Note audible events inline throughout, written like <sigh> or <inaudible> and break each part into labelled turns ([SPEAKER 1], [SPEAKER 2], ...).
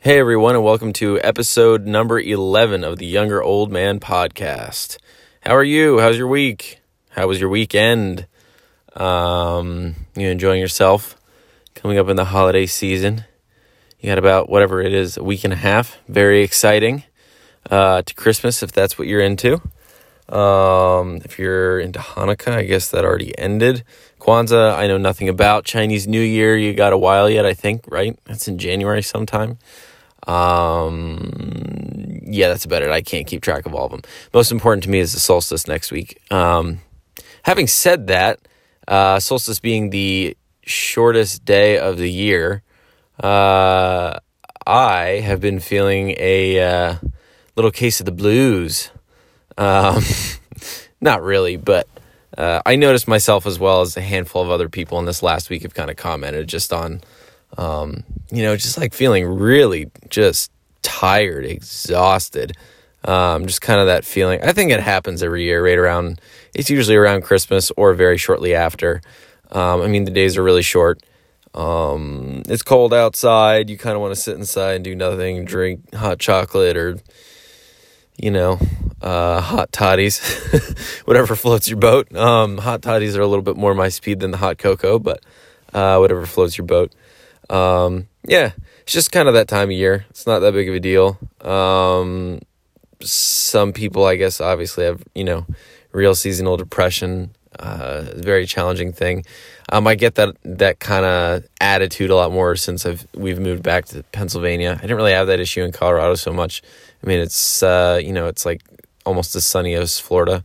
[SPEAKER 1] Hey everyone, and welcome to episode number 11 of the Younger Old Man podcast. How are you? How's your week? How was your weekend? Um, you enjoying yourself? Coming up in the holiday season. You got about whatever it is, a week and a half. Very exciting uh, to Christmas if that's what you're into. Um, if you're into Hanukkah, I guess that already ended. Kwanzaa, I know nothing about. Chinese New Year, you got a while yet, I think, right? That's in January sometime. Um, yeah, that's about it. I can't keep track of all of them. Most important to me is the solstice next week. Um, having said that, uh, solstice being the shortest day of the year, uh, I have been feeling a uh, little case of the blues. Um, <laughs> not really, but uh, I noticed myself as well as a handful of other people in this last week have kind of commented just on um, you know, just like feeling really just tired, exhausted. Um, just kind of that feeling. I think it happens every year, right around. It's usually around Christmas or very shortly after. Um, I mean, the days are really short. Um, it's cold outside. You kind of want to sit inside and do nothing, drink hot chocolate or, you know, uh, hot toddies, <laughs> whatever floats your boat. Um, hot toddies are a little bit more my speed than the hot cocoa, but uh, whatever floats your boat. Um, yeah, it's just kind of that time of year. It's not that big of a deal. Um, some people, I guess, obviously have, you know, real seasonal depression. Uh, very challenging thing. Um, I get that that kind of attitude a lot more since I've we've moved back to Pennsylvania. I didn't really have that issue in Colorado so much. I mean, it's uh, you know, it's like almost as sunny as Florida.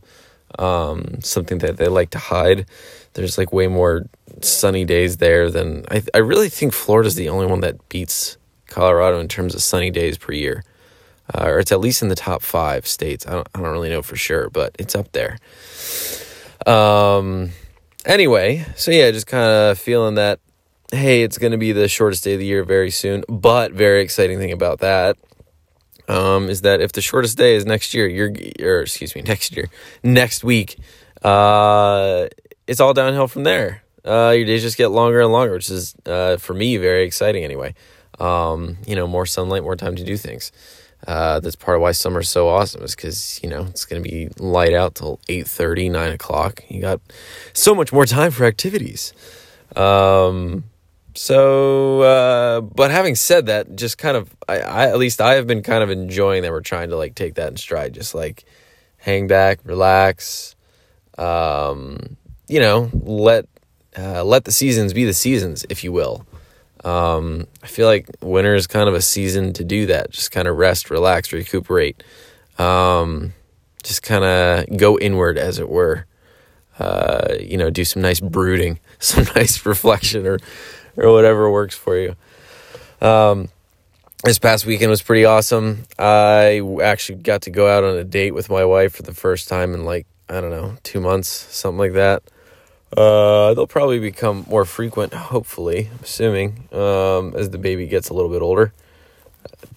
[SPEAKER 1] Um, something that they like to hide. There's like way more sunny days there than I. I really think Florida's the only one that beats Colorado in terms of sunny days per year, uh, or it's at least in the top five states. I don't. I don't really know for sure, but it's up there. Um. Anyway, so yeah, just kind of feeling that. Hey, it's going to be the shortest day of the year very soon. But very exciting thing about that um, is that if the shortest day is next year, you're or excuse me, <laughs> next year, next week, uh, it's all downhill from there uh, your days just get longer and longer, which is uh, for me very exciting anyway. Um, you know, more sunlight, more time to do things. Uh, that's part of why summer's so awesome is because you know it's going to be light out till 8 9 o'clock you got so much more time for activities um, so uh, but having said that just kind of I, I at least i have been kind of enjoying that we're trying to like take that in stride just like hang back relax um, you know let uh, let the seasons be the seasons, if you will. Um, I feel like winter is kind of a season to do that. Just kind of rest, relax, recuperate. Um, just kind of go inward, as it were. Uh, you know, do some nice brooding, <laughs> some nice reflection, or or whatever works for you. Um, this past weekend was pretty awesome. I actually got to go out on a date with my wife for the first time in like I don't know two months, something like that. Uh, they'll probably become more frequent, hopefully, I'm assuming, um, as the baby gets a little bit older.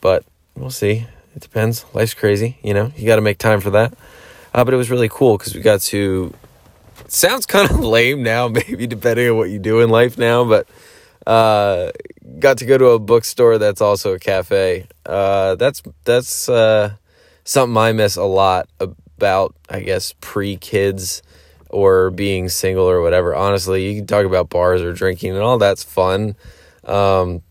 [SPEAKER 1] But we'll see. It depends. Life's crazy, you know. You got to make time for that. Uh, but it was really cool because we got to. sounds kind of <laughs> lame now, <laughs> maybe depending on what you do in life now, but uh, got to go to a bookstore that's also a cafe. Uh, that's that's uh, something I miss a lot about, I guess, pre kids or being single or whatever. Honestly, you can talk about bars or drinking and all that's fun. Um,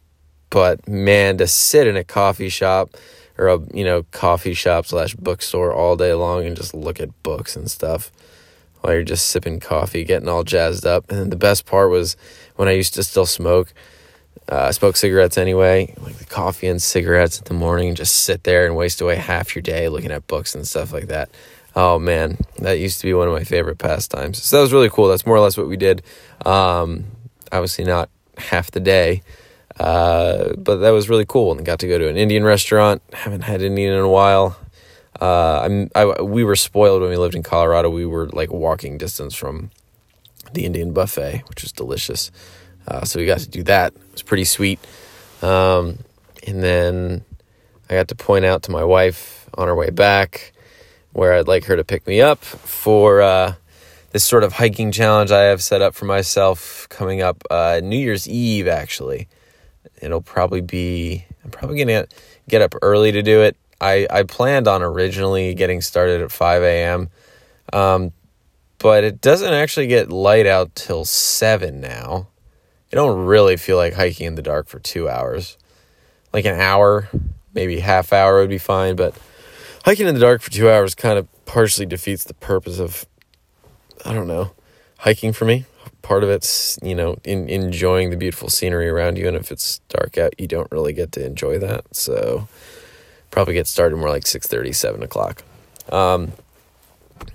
[SPEAKER 1] but man, to sit in a coffee shop or a you know coffee shop slash bookstore all day long and just look at books and stuff while you're just sipping coffee, getting all jazzed up. And the best part was when I used to still smoke. Uh, I smoked cigarettes anyway, like the coffee and cigarettes in the morning, and just sit there and waste away half your day looking at books and stuff like that. Oh man, that used to be one of my favorite pastimes. So that was really cool. That's more or less what we did. Um, obviously not half the day, uh, but that was really cool. And got to go to an Indian restaurant. Haven't had Indian in a while. Uh, I'm I, we were spoiled when we lived in Colorado. We were like walking distance from the Indian buffet, which was delicious. Uh, so we got to do that. It was pretty sweet. Um, and then I got to point out to my wife on our way back where I'd like her to pick me up for uh, this sort of hiking challenge I have set up for myself coming up uh, New Year's Eve, actually. It'll probably be I'm probably gonna get up early to do it. I I planned on originally getting started at 5 a.m. Um, but it doesn't actually get light out till seven now. I don't really feel like hiking in the dark for two hours. Like an hour, maybe half hour would be fine, but hiking in the dark for two hours kind of partially defeats the purpose of I don't know, hiking for me. Part of it's, you know, in enjoying the beautiful scenery around you, and if it's dark out, you don't really get to enjoy that. So probably get started more like 6 7 o'clock. Um,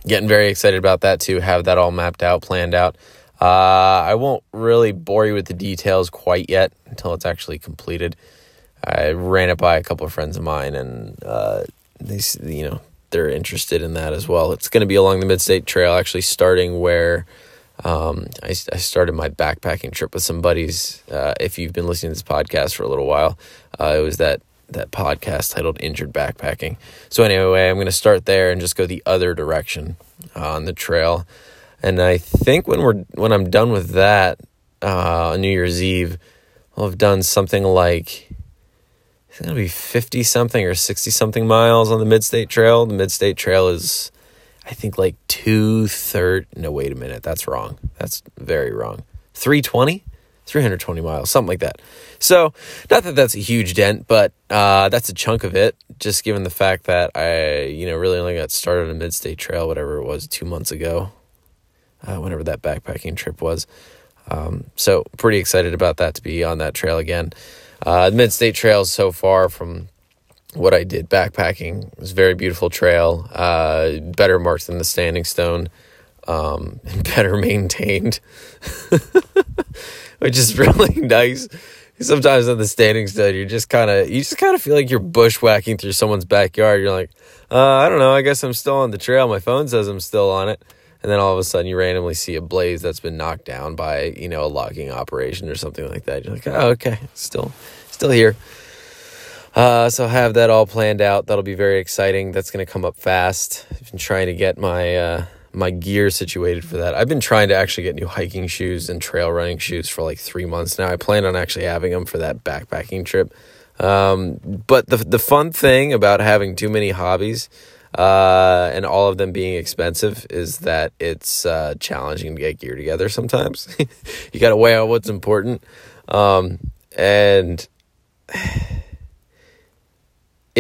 [SPEAKER 1] getting very excited about that too. Have that all mapped out, planned out. Uh, I won't really bore you with the details quite yet until it's actually completed. I ran it by a couple of friends of mine, and uh, they, you know, they're interested in that as well. It's going to be along the Midstate Trail, actually starting where um, I, I, started my backpacking trip with some buddies. Uh, if you've been listening to this podcast for a little while, uh, it was that that podcast titled "Injured Backpacking." So anyway, I'm going to start there and just go the other direction on the trail. And I think when we're when I'm done with that, uh, New Year's Eve, I'll have done something like it's gonna be fifty something or sixty something miles on the Midstate Trail. The Midstate Trail is, I think, like two third. No, wait a minute, that's wrong. That's very wrong. Three twenty. 320 miles, something like that. So, not that that's a huge dent, but uh, that's a chunk of it. Just given the fact that I, you know, really only got started on a mid-state trail, whatever it was, two months ago, uh, whenever that backpacking trip was. Um, so, pretty excited about that to be on that trail again. Uh, the mid-state trail so far from what I did backpacking was very beautiful trail, uh, better marked than the Standing Stone, um, <laughs> and better maintained. <laughs> which is <laughs> really nice. Sometimes on the standing stone, you're just kind of you just kind of feel like you're bushwhacking through someone's backyard. You're like, uh, I don't know. I guess I'm still on the trail. My phone says I'm still on it, and then all of a sudden you randomly see a blaze that's been knocked down by you know a logging operation or something like that. You're like, oh, okay, still still here. Uh, so have that all planned out. That'll be very exciting. That's going to come up fast. I've been trying to get my uh, my gear situated for that. I've been trying to actually get new hiking shoes and trail running shoes for like three months now. I plan on actually having them for that backpacking trip. Um, but the the fun thing about having too many hobbies uh, and all of them being expensive is that it's uh, challenging to get gear together sometimes. <laughs> you got to weigh out what's important. Um, and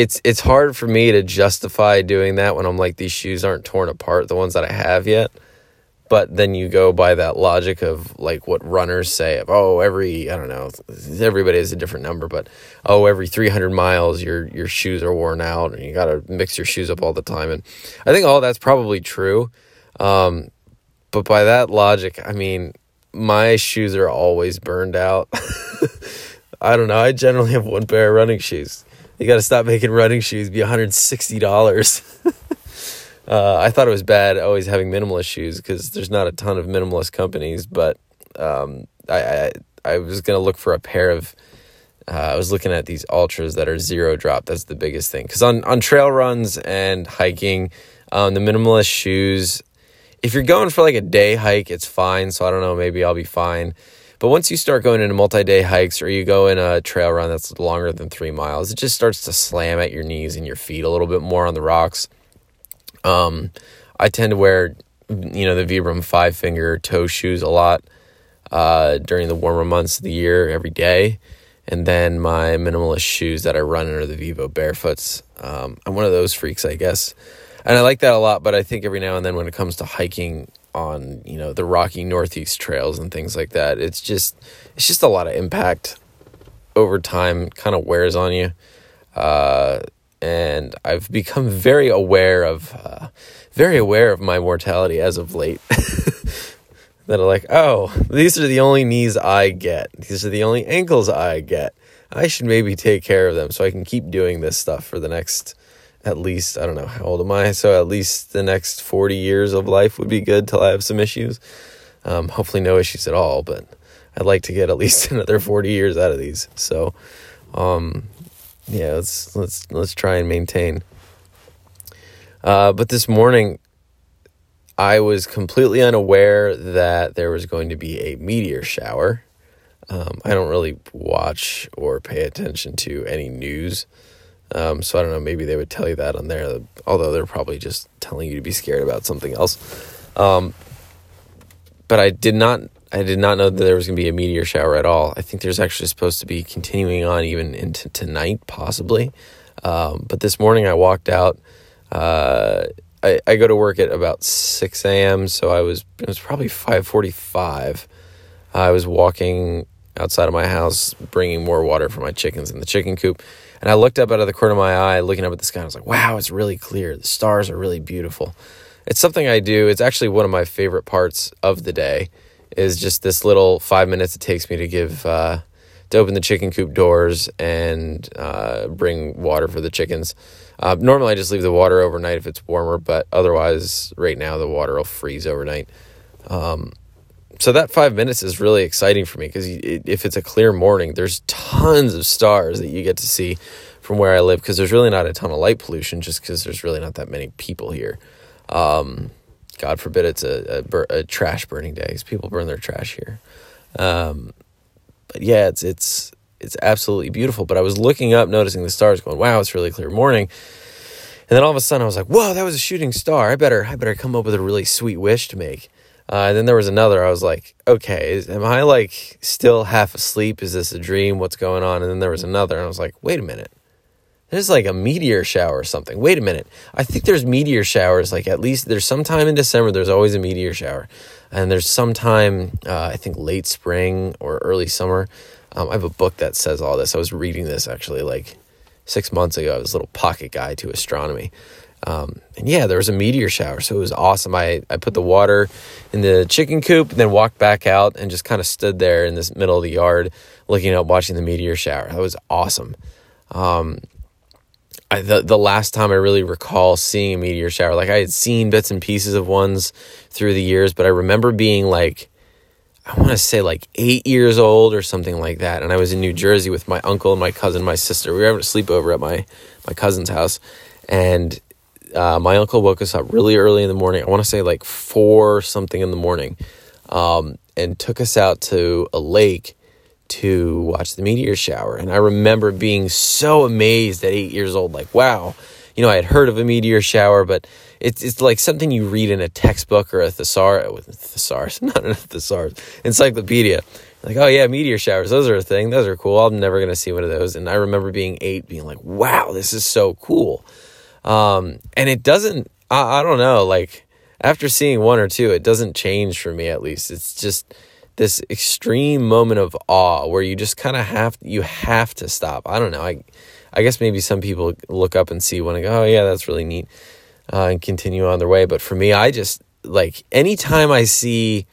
[SPEAKER 1] it's it's hard for me to justify doing that when I'm like these shoes aren't torn apart, the ones that I have yet. But then you go by that logic of like what runners say of oh every I don't know everybody has a different number but oh every 300 miles your your shoes are worn out and you got to mix your shoes up all the time. And I think all that's probably true. Um, but by that logic I mean my shoes are always burned out. <laughs> I don't know. I generally have one pair of running shoes you got to stop making running shoes be $160 <laughs> uh, i thought it was bad always having minimalist shoes because there's not a ton of minimalist companies but um, I, I, I was going to look for a pair of uh, I was looking at these ultras that are zero drop. That's the biggest thing. Because on, on trail runs and hiking, um, the minimalist shoes, if you're going for like a day hike, it's fine. So I don't know, maybe I'll be fine. But once you start going into multi day hikes or you go in a trail run that's longer than three miles, it just starts to slam at your knees and your feet a little bit more on the rocks. Um, I tend to wear, you know, the Vibram five finger toe shoes a lot uh, during the warmer months of the year every day. And then my minimalist shoes that I run are the Vivo Barefoots. Um, I'm one of those freaks, I guess. And I like that a lot, but I think every now and then when it comes to hiking, on you know the rocky northeast trails and things like that. It's just it's just a lot of impact over time kind of wears on you. Uh, and i've become <laughs> very aware of uh, very aware of my mortality as of late. <laughs> That are like oh these are the only knees i get. These are the only ankles i get. I should maybe take care of them so i can keep doing this stuff for the next at least I don't know how old am I, so at least the next forty years of life would be good till I have some issues. Um, hopefully, no issues at all, but I'd like to get at least <laughs> another forty years out of these. So, um, yeah, let's let's let's try and maintain. Uh, but this morning, I was completely unaware that there was going to be a meteor shower Um, I don't really watch or pay attention to any news. Um, so I don't know. Maybe they would tell you that on there, although they're probably just telling you to be scared about something else. Um, but I did not. I did not know that there was going to be a meteor shower at all. I think there's actually supposed to be continuing on even into tonight, possibly. Um, but this morning I walked out. Uh, I, I go to work at about 6 a.m. So I was it was probably 5:45. I was walking outside of my house, bringing more water for my chickens in the chicken coop, and I looked up out of the corner of my eye, looking up at the sky. And I was like, "Wow, it's really clear. The stars are really beautiful." It's something I do. It's actually one of my favorite parts of the day. Is just this little five minutes it takes me to give uh, to open the chicken coop doors and uh, bring water for the chickens. Uh, normally, I just leave the water overnight if it's warmer, but otherwise, right now the water will freeze overnight. Um, so that five minutes is really exciting for me because if it's a clear morning, there's tons of stars that you get to see from where I live because there's really not a ton of light pollution just because there's really not that many people here. Um, God forbid it's a, a, a, trash burning day because people burn their trash here. Um, but yeah, it's it's it's absolutely beautiful. But I was looking up, noticing the stars, going, "Wow, it's really clear morning." And then all of a sudden, I was like, "Whoa, that was a shooting star! I better, I better come up with a really sweet wish to make." Uh, and then there was another. I was like, "Okay, is, am I like still half asleep? Is this a dream? What's going on?" And then there was another, and I was like, "Wait a minute." There's like a meteor shower or something. Wait a minute. I think there's meteor showers. Like at least there's sometime in December. There's always a meteor shower, and there's sometime uh, I think late spring or early summer. Um, I have a book that says all this. I was reading this actually like six months ago. I was a little pocket guide to astronomy. Um, and yeah, there was a meteor shower, so it was awesome. I, I put the water in the chicken coop and then walked back out and just kind of stood there in this middle of the yard looking out, watching the meteor shower. That was awesome. Um, I, the, the last time I really recall seeing a meteor shower, like I had seen bits and pieces of ones through the years, but I remember being like I want to say like eight years old or something like that. And I was in New Jersey with my uncle and my cousin, my sister. We were having a sleepover at my, my cousin's house. And uh, my uncle woke us up really early in the morning. I want to say like four something in the morning um, and took us out to a lake to watch the meteor shower. And I remember being so amazed at eight years old like, wow, you know, I had heard of a meteor shower, but it's it's like something you read in a textbook or a thesaurus, thesaurus, <laughs> not a thesaurus, encyclopedia. Like, oh yeah, meteor showers, those are a thing. Those are cool. I'm never gonna see one of those. And I remember being eight, being like, wow, this is so cool. Um, and it doesn't. I, I don't know. Like after seeing one or two, it doesn't change for me. At least it's just this extreme moment of awe where you just kind of have you have to stop. I don't know. I I guess maybe some people look up and see one and go, oh, yeah, that's really neat, uh, and continue on their way. But for me, I just like anytime I see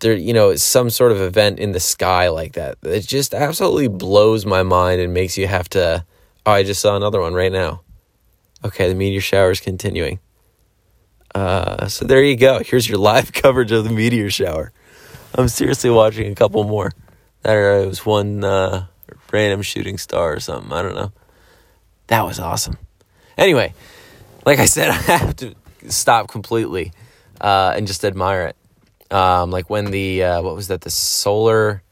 [SPEAKER 1] there, you know, some sort of event in the sky like that, it just absolutely blows my mind and makes you have to. Oh, I just saw another one right now. Okay, the meteor shower is continuing. Uh, so there you go. Here's your live <laughs> coverage of the meteor shower. I'm seriously watching a couple more. There was one. Uh, random shooting star or something. I don't know. That was awesome. Anyway, like I said, <laughs> I have to stop completely uh, and just admire it. Um, like when the uh, what was that? The solar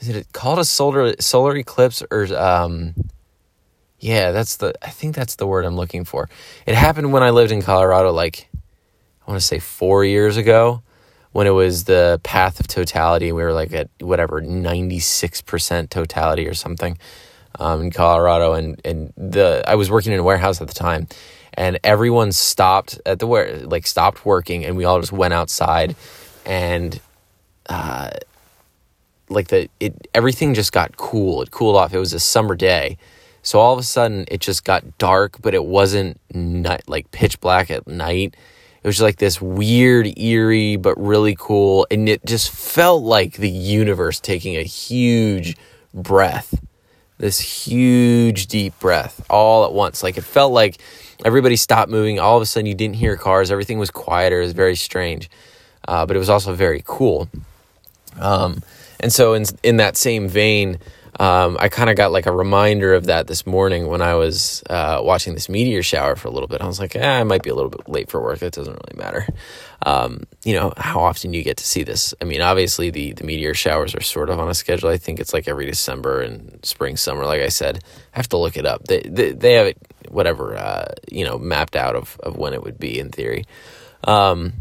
[SPEAKER 1] is it called a solar solar eclipse or um, yeah, that's the I think that's the word I'm looking for. It happened when I lived in Colorado, like I want to say four years ago when it was the path of totality. We were like at whatever 96% totality or something um, in Colorado. And, and the I was working in a warehouse at the time. And everyone stopped at the where like stopped working, and we all just went outside, and uh, like the it everything just got cool. It cooled off. It was a summer day, so all of a sudden it just got dark, but it wasn't like pitch black at night it was just like this weird, eerie, but really cool. And it just felt like the universe taking a huge breath, this huge, deep breath all at once. Like it felt like everybody stopped moving. All of a sudden, you didn't hear cars. Everything was quieter. It was very strange, uh, but it was also very cool. Um, and so, in, in that same vein, um, I kind of got like a reminder of that this morning when I was uh, watching this meteor shower for a little bit. I was like, eh, I might be a little bit late for work. It doesn't really matter. Um, you know, how often you get to see this. I mean, obviously, the, the meteor showers are sort of on a schedule. I think it's like every December and spring, summer. Like I said, I have to look it up. They, they, they have it, whatever, uh, you know, mapped out of, of when it would be in theory. Um,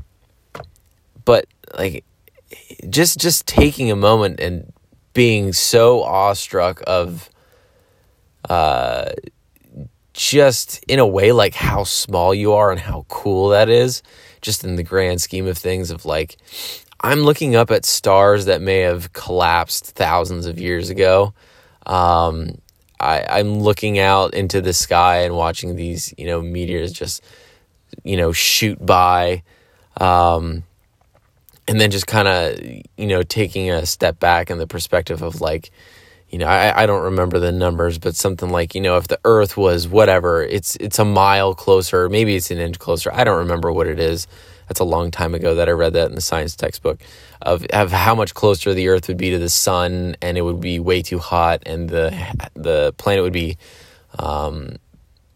[SPEAKER 1] but like, just just taking a moment and being so awestruck of uh, just in a way like how small you are and how cool that is just in the grand scheme of things of like i'm looking up at stars that may have collapsed thousands of years ago. Um, I, i'm looking out into the sky and watching these you know meteors just you know shoot by. Um, and then just kind of you know taking a step back in the perspective of like you know I, I don't remember the numbers but something like you know if the earth was whatever it's it's a mile closer maybe it's an inch closer i don't remember what it is. That's a long time ago that i read that in the science textbook of, of how much closer the earth would be to the sun and it would be way too hot and the the planet would be um,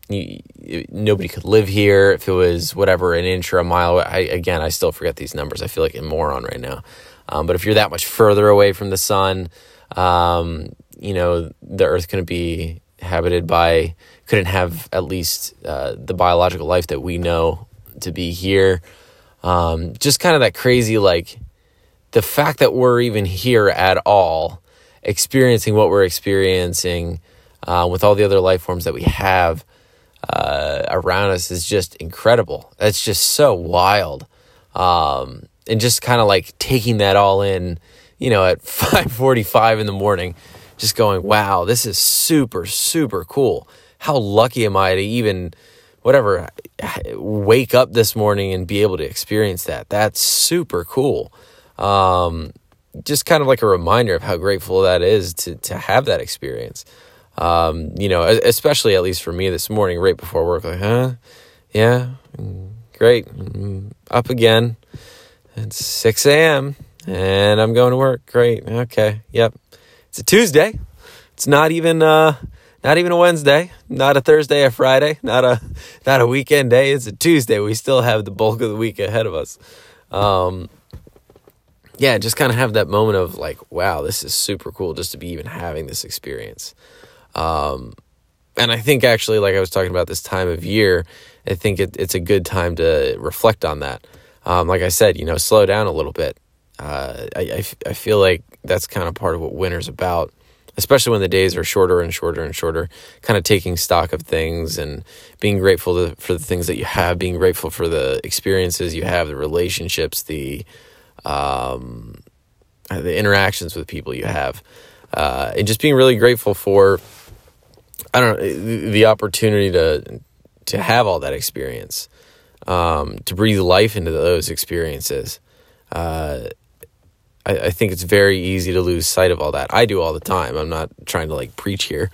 [SPEAKER 1] nobody could live here if it was whatever an inch or a mile away. I, again, I still forget these numbers. I feel like a moron right now. Um, but if you're that much further away from the sun, um, you know the Earth couldn't be habited by, couldn't have at least uh, the biological life that we know to be here. Um, just kind of that crazy, like the fact that we're even here at all, experiencing what we're experiencing uh, with all the other life forms that we have uh, around us is just incredible. It's just so wild. Um, and just kind of like taking that all in, you know, at <laughs> 5:45 in the morning, just going, "Wow, this is super super cool. How lucky am I to even whatever wake up this morning and be able to experience that. That's super cool. Um, just kind of like a reminder of how grateful that is to to have that experience. Um, you know, especially at least for me this morning, right before work, like, huh? Yeah, great. Mm, up again. It's 6 a.m. and I'm going to work. Great. Okay. Yep. It's a Tuesday. It's not even uh not even a Wednesday, not a Thursday a Friday, not a not a weekend day. It's a Tuesday. We still have the bulk of the week ahead of us. Um yeah, just kind of have that moment of like, wow, this is super cool just to be even having this experience. Um, and I think actually, like I was talking about this time of year, I think it, it's a good time to reflect on that. Um, like I said, you know, slow down a little bit. Uh, I, I, I feel like that's kind of part of what winter's about, especially when the days are shorter and shorter and shorter. Kind of taking stock of things and being grateful to, for the things that you have, being grateful for the experiences you have, the relationships, the um, the interactions with people you have, uh, and just being really grateful for I don't know the opportunity to to have all that experience, um, to breathe life into those experiences. Uh, I, I, think it's very easy to lose sight of all that. I do all the time. I'm not trying to like preach here.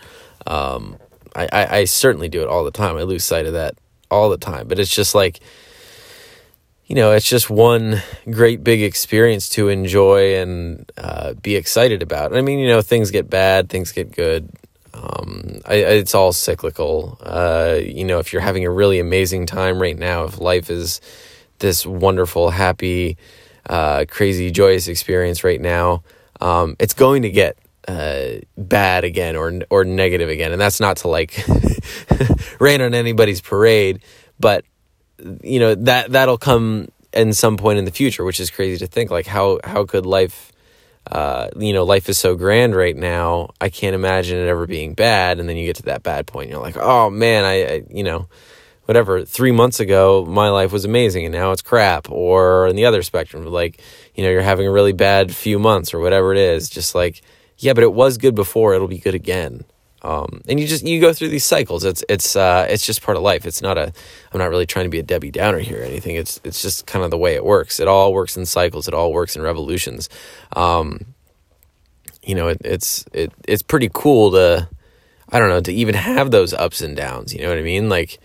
[SPEAKER 1] Um, I, I, I certainly do it all the time. I lose sight of that all the time. But it's just like, you know, it's just one great big experience to enjoy and uh, be excited about. I mean, you know, things get bad, things get good. Um, I, it's all cyclical. Uh, you know, if you're having a really amazing time right now, if life is this wonderful, happy, uh, crazy, joyous experience right now, um, it's going to get uh, bad again or or negative again, and that's not to like <laughs> rain on anybody's parade, but you know that that'll come in some point in the future, which is crazy to think. Like how how could life uh, you know, life is so grand right now. I can't imagine it ever being bad. And then you get to that bad point. you're like, oh man, I, I, you know, whatever. Three months ago, my life was amazing, and now it's crap. Or in the other spectrum, like, you know, you're having a really bad few months or whatever it is. Just like, yeah, but it was good before. It'll be good again. Um, and you just you go through these cycles. It's it's uh, it's just part of life. It's not a. I'm not really trying to be a Debbie Downer here or anything. It's it's just kind of the way it works. It all works in cycles. It all works in revolutions. Um, you know, it, it's it it's pretty cool to, I don't know, to even have those ups and downs. You know what I mean? Like,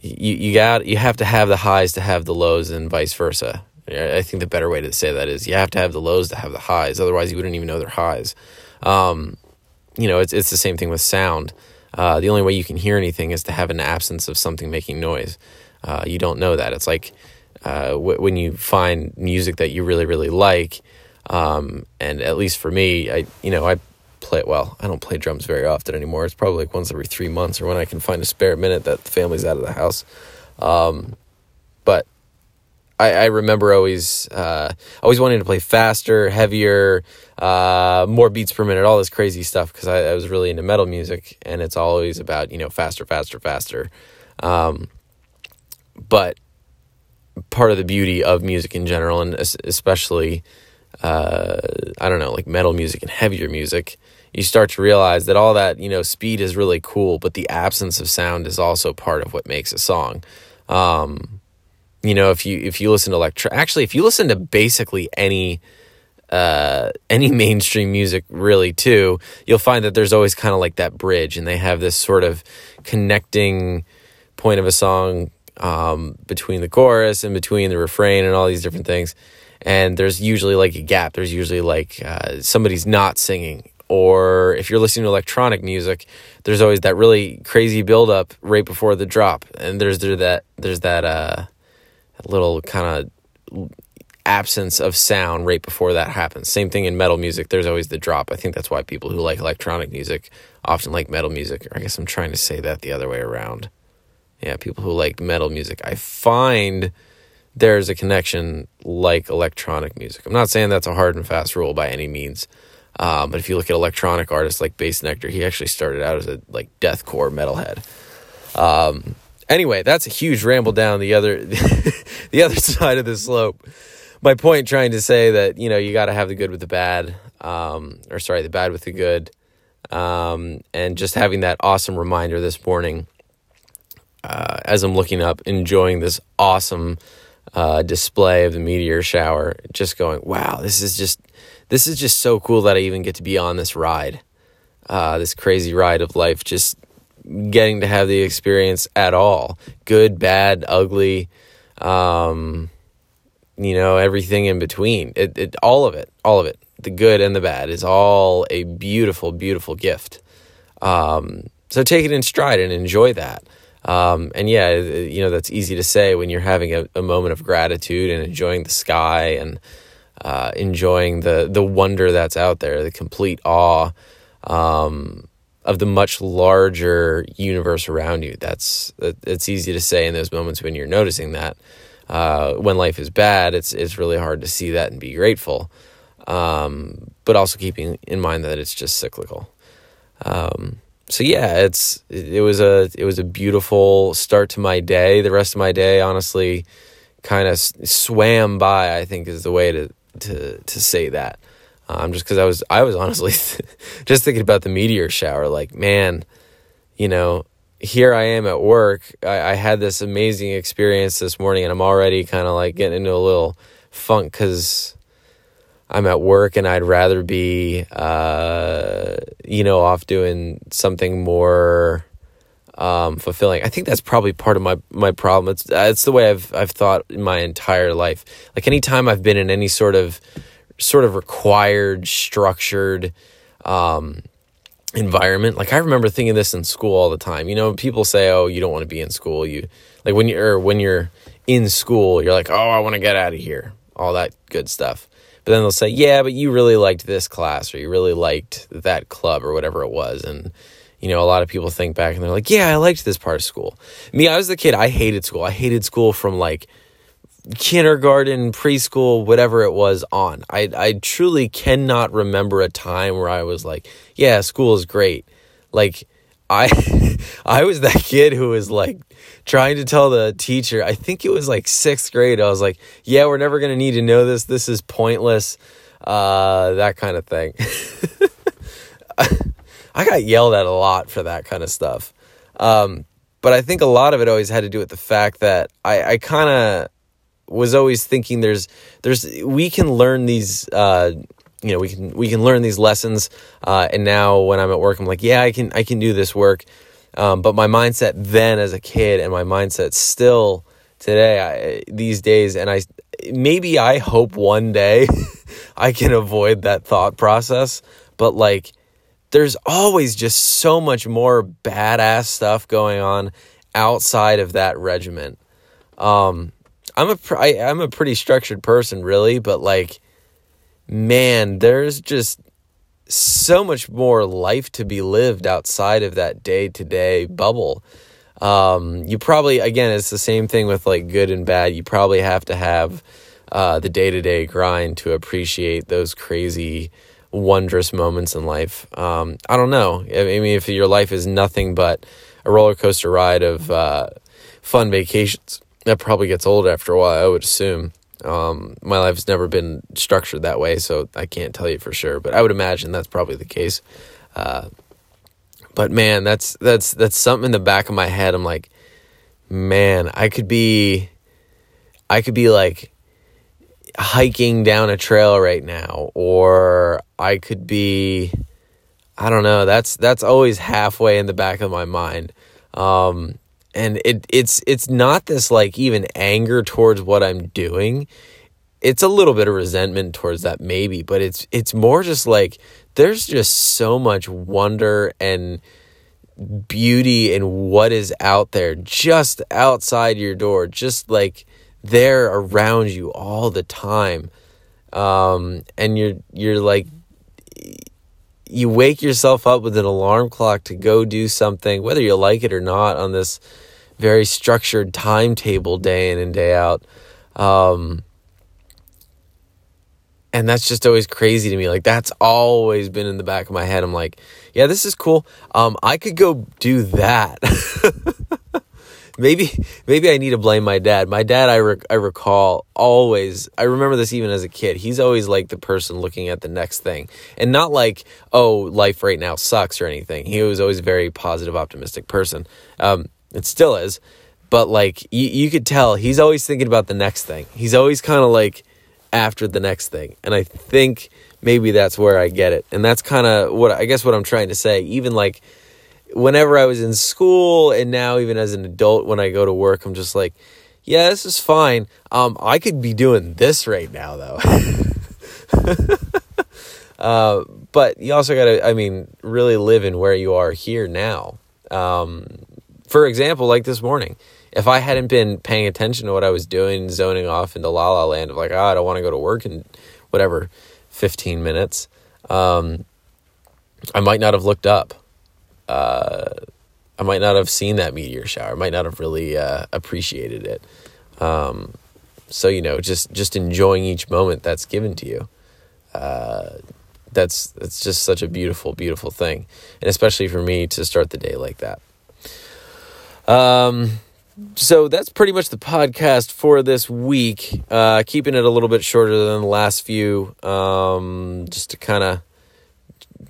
[SPEAKER 1] you you got you have to have the highs to have the lows, and vice versa. I think the better way to say that is you have to have the lows to have the highs. Otherwise, you wouldn't even know they're highs. Um, you know, it's it's the same thing with sound. Uh, the only way you can hear anything is to have an absence of something making noise. Uh, you don't know that. It's like uh, w- when you find music that you really really like, um, and at least for me, I you know I play it well. I don't play drums very often anymore. It's probably like once every three months or when I can find a spare minute that the family's out of the house. Um, I, I remember always uh, always wanting to play faster, heavier, uh, more beats per minute, all this crazy stuff because I, I, was really into metal music, and it's always about you know faster, faster, faster. Um, but part of the beauty of music in general, and especially uh, I don't know, like metal music and heavier music, you start to realize that all that you know speed is really cool, but the absence of sound is also part of what makes a song. Um, you know, if you if you listen to electro, actually, if you listen to basically any uh, any <laughs> mainstream music really too, you'll find that there's always kind of like that bridge, and they have this sort of connecting point of a song um, between the chorus and between the refrain and all these different things. And there's usually like a gap. There's usually like uh, somebody's not singing. Or if you're listening to electronic music, there's always that really crazy buildup right before the drop. And there's there that there's that uh, little kind of absence of sound right before that happens. Same thing in metal music. There's always the drop. I think that's why people who like electronic music often like metal music. I guess I'm trying to say that the other way around. Yeah, people who like metal music. I find there's a connection like electronic music. I'm not saying that's a hard and fast rule by any means. Um, but if you look at electronic artists like Bassnectar, he actually started out as a like deathcore metalhead. Um, anyway, that's a huge ramble down the other <laughs> the other side of the slope. My point trying to say that you know you got to have the good with the bad, um, or sorry, the bad with the good, um, and just having that awesome reminder this morning uh, as I'm looking up, enjoying this awesome uh, display of the meteor shower, just going, wow, this is just this is just so cool that I even get to be on this ride, uh, this crazy ride of life, just getting to have the experience at all, good, bad, ugly, um, you know, everything in between. It, it, all of it, all of it, the good and the bad is all a beautiful, beautiful gift. Um, so take it in stride and enjoy that. Um, and yeah, you know, that's easy to say when you're having a, a moment of gratitude and enjoying the sky and uh, enjoying the, the wonder that's out there, the complete awe um, of the much larger universe around you. That's it's easy to say in those moments when you're noticing that. Uh, when life is bad, it's it's really hard to see that and be grateful. Um, but also keeping in mind that it's just cyclical. Um, so yeah, it's it was a it was a beautiful start to my day. The rest of my day, honestly, kind of swam by. I think is the way to to to say that. Um, just because I was I was honestly <laughs> just thinking about the meteor shower. Like man, you know, here I am at work. I, I had this amazing experience this morning, and I'm already kind of like getting into a little funk because I'm at work and I'd rather be, uh, you know, off doing something more um, fulfilling. I think that's probably part of my my problem. It's it's the way I've I've thought my entire life. Like anytime I've been in any sort of sort of required, structured um, environment. Like I remember thinking this in school all the time. You know, people say, "Oh, you don't want to be in school." You like when you're when you're in school, you're like, "Oh, I want to get out of here." All that good stuff. But then they'll say, yeah, but you really liked this class or you really liked that club or whatever it was. And, you know, a lot of people think back and they're like, yeah, I liked this part of school. Me, I was the kid, I hated school. I hated school from like kindergarten, preschool, whatever it was on. I, I truly cannot remember a time where I was like, yeah, school is great. Like, I <laughs> I was that kid who was like trying to tell the teacher, I think it was like sixth grade. I was like, yeah, we're never gonna need to know this. This is pointless. Uh, that kind of thing. <laughs> I got yelled at a lot for that kind of stuff. Um, but I think a lot of it always had to do with the fact that I, I kind of was always thinking there's there's we can learn these uh, you know we can we can learn these lessons uh, and now when i'm at work i'm like yeah i can i can do this work um, but my mindset then as a kid and my mindset still today I, these days and i maybe i hope one day <laughs> i can avoid that thought process but like there's always just so much more badass stuff going on outside of that regiment. Um, I'm a I, I'm a pretty structured person, really, but like, man, there's just so much more life to be lived outside of that day to day bubble. Um, you probably, again, it's the same thing with like good and bad. You probably have to have uh, the day to day grind to appreciate those crazy, wondrous moments in life. Um, I don't know. I mean, if your life is nothing but a roller coaster ride of uh, fun vacations, that probably gets old after a while, I would assume. Um, my life's never been structured that way, so I can't tell you for sure, but I would imagine that's probably the case. Uh, but man, that's that's that's something in the back of my head. I'm like, man, I could be, I could be like hiking down a trail right now, or I could be, I don't know. That's that's always halfway in the back of my mind. Um, and it it's it's not this like even anger towards what I'm doing. It's a little bit of resentment towards that maybe, but it's it's more just like there's just so much wonder and beauty in what is out there just outside your door, just like there around you all the time. Um, and you're you're like you wake yourself up with an alarm clock to go do something, whether you like it or not, on this very structured timetable day in and day out. Um, and that's just always crazy to me. Like that's always been in the back of my head. I'm like, yeah, this is cool. Um, I could go do that. <laughs> maybe maybe I need to blame my dad. My dad, I I recall always. I remember this even as a kid. He's always like the person looking at the next thing, and not like oh life right now sucks or anything. He was always a very positive, optimistic person. Um, it still is. But like you, you could tell he's always thinking about the next thing. He's always kind of like after the next thing. And I think maybe that's where I get it. And that's kind of what I guess what I'm trying to say. Even like whenever I was in school and now even as an adult when I go to work, I'm just like, yeah, this is fine. Um, I could be doing this right now though. <laughs> uh, but you also got to, I mean, really live in where you are here now. Um, for example, like this morning, if I hadn't been paying attention to what I was doing, zoning off into la la land of like, oh, I don't want to go to work in whatever 15 minutes, um, I might not have looked up. Uh, I might not have seen that meteor shower. I might not have really uh, appreciated it. Um, so you know, just just enjoying each moment that's given to you. Uh, that's that's just such a beautiful, beautiful thing, and especially for me to start the day like that. Um, so that's pretty much the podcast for this week. Uh, keeping it a little bit shorter than the last few, um, just to kind of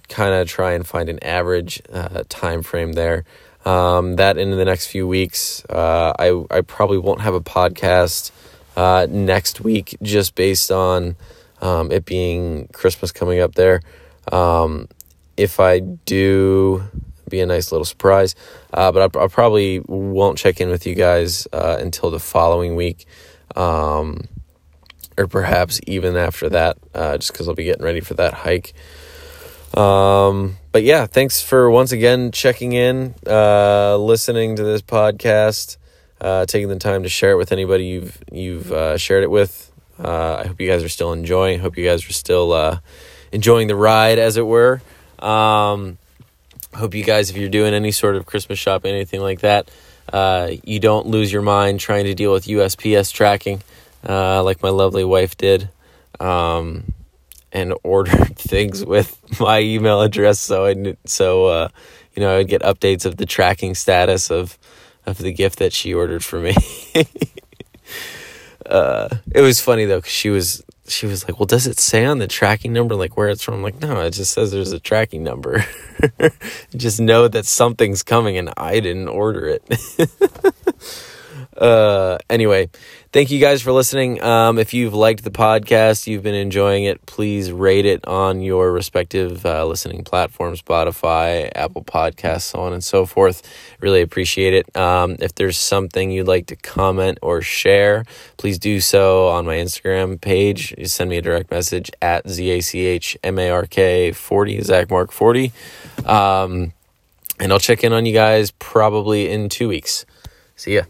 [SPEAKER 1] kind of try and find an average uh, time frame there. Um, that in the next few weeks, uh, I I probably won't have a podcast uh, next week just based on um, it being Christmas coming up there. Um, if I do be a nice little surprise. Uh, but I, I, probably won't check in with you guys uh, until the following week, um, or perhaps even after that, uh, just because I'll be getting ready for that hike. Um, but yeah, thanks for once again checking in, uh, listening to this podcast, uh, taking the time to share it with anybody you've you've uh, shared it with. I hope you guys are still enjoying. Hope you guys are still enjoying the ride, as it were. Um, hope you guys, if you're doing any sort of Christmas shopping, anything like that, uh, you don't lose your mind trying to deal with USPS tracking, uh, like my lovely wife did, um, and <laughs> ordered things with my email address. So I so uh, you know I'd get updates of the tracking status of of the gift that she ordered for me. <laughs> Uh, it was funny though because she was she was like, "Well, does it say on the tracking number like where it's from?" I'm like, "No, it just says there's a tracking number. <laughs> just know that something's coming, and I didn't order it." <laughs> Uh, anyway, thank you guys for listening. Um, if you've liked the podcast, you've been enjoying it, please rate it on your respective uh, listening platforms Spotify, Apple Podcasts, so on and so forth. Really appreciate it. Um, if there's something you'd like to comment or share, please do so on my Instagram page. You send me a direct message at ZACHMARK 40, Zachmark 40. Um, and I'll check in on you guys probably in two weeks. See ya.